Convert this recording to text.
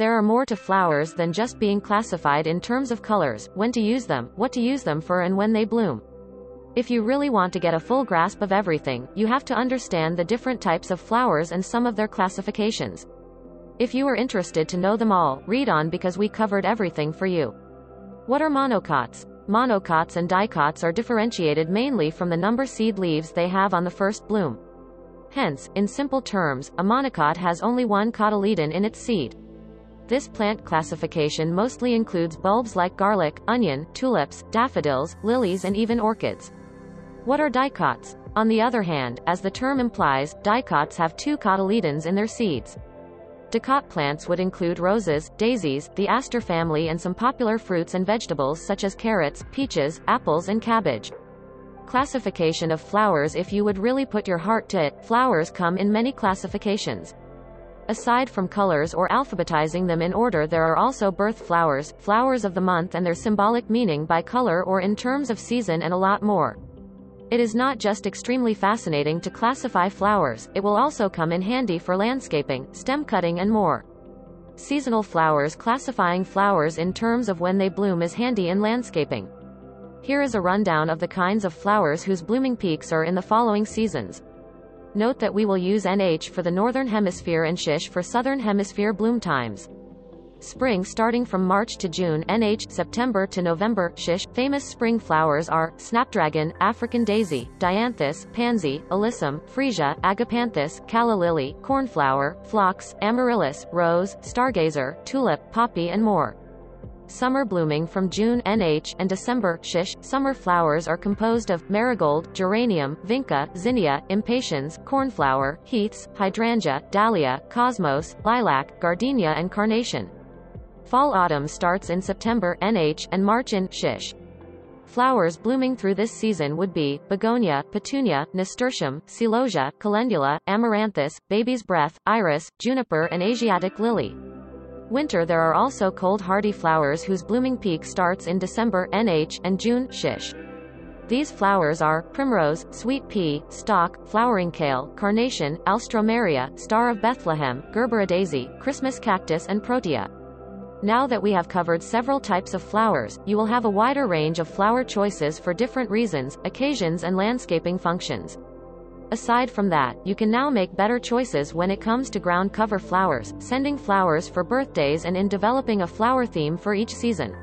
There are more to flowers than just being classified in terms of colors, when to use them, what to use them for and when they bloom. If you really want to get a full grasp of everything, you have to understand the different types of flowers and some of their classifications. If you are interested to know them all, read on because we covered everything for you. What are monocots? Monocots and dicots are differentiated mainly from the number seed leaves they have on the first bloom. Hence, in simple terms, a monocot has only one cotyledon in its seed. This plant classification mostly includes bulbs like garlic, onion, tulips, daffodils, lilies and even orchids. What are dicots? On the other hand, as the term implies, dicots have two cotyledons in their seeds. Dicot plants would include roses, daisies, the aster family and some popular fruits and vegetables such as carrots, peaches, apples and cabbage. Classification of flowers If you would really put your heart to it, flowers come in many classifications. Aside from colors or alphabetizing them in order there are also birth flowers, flowers of the month and their symbolic meaning by color or in terms of season and a lot more. It is not just extremely fascinating to classify flowers, it will also come in handy for landscaping, stem cutting and more. Seasonal flowers Classifying flowers in terms of when they bloom is handy in landscaping. Here is a rundown of the kinds of flowers whose blooming peaks are in the following seasons. Note that we will use NH for the Northern Hemisphere and SHISH for Southern Hemisphere bloom times. Spring starting from March to June NH September to November Shish Famous spring flowers are snapdragon, African daisy, dianthus, pansy, alyssum, freesia, agapanthus, calla lily, cornflower, phlox, amaryllis, rose, stargazer, tulip, poppy and more. Summer blooming from June NH and December Shish. Summer flowers are composed of marigold, geranium, vinca, zinnia, impatiens, cornflower, heaths, hydrangea, dahlia, cosmos, lilac, gardenia and carnation. Fall-autumn starts in September NH and March in Shish. Flowers blooming through this season would be begonia, petunia, nasturtium, celosia, calendula, amaranthus, baby's breath, iris, juniper and Asiatic lily. Winter There are also cold hardy flowers whose blooming peak starts in December NH and June Shish. These flowers are primrose, sweet pea, stock, flowering kale, carnation, alstroemeria, star of Bethlehem, gerbera daisy, Christmas cactus and protea. Now that we have covered several types of flowers, you will have a wider range of flower choices for different reasons, occasions and landscaping functions. Aside from that, you can now make better choices when it comes to ground cover flowers, sending flowers for birthdays and in developing a flower theme for each season.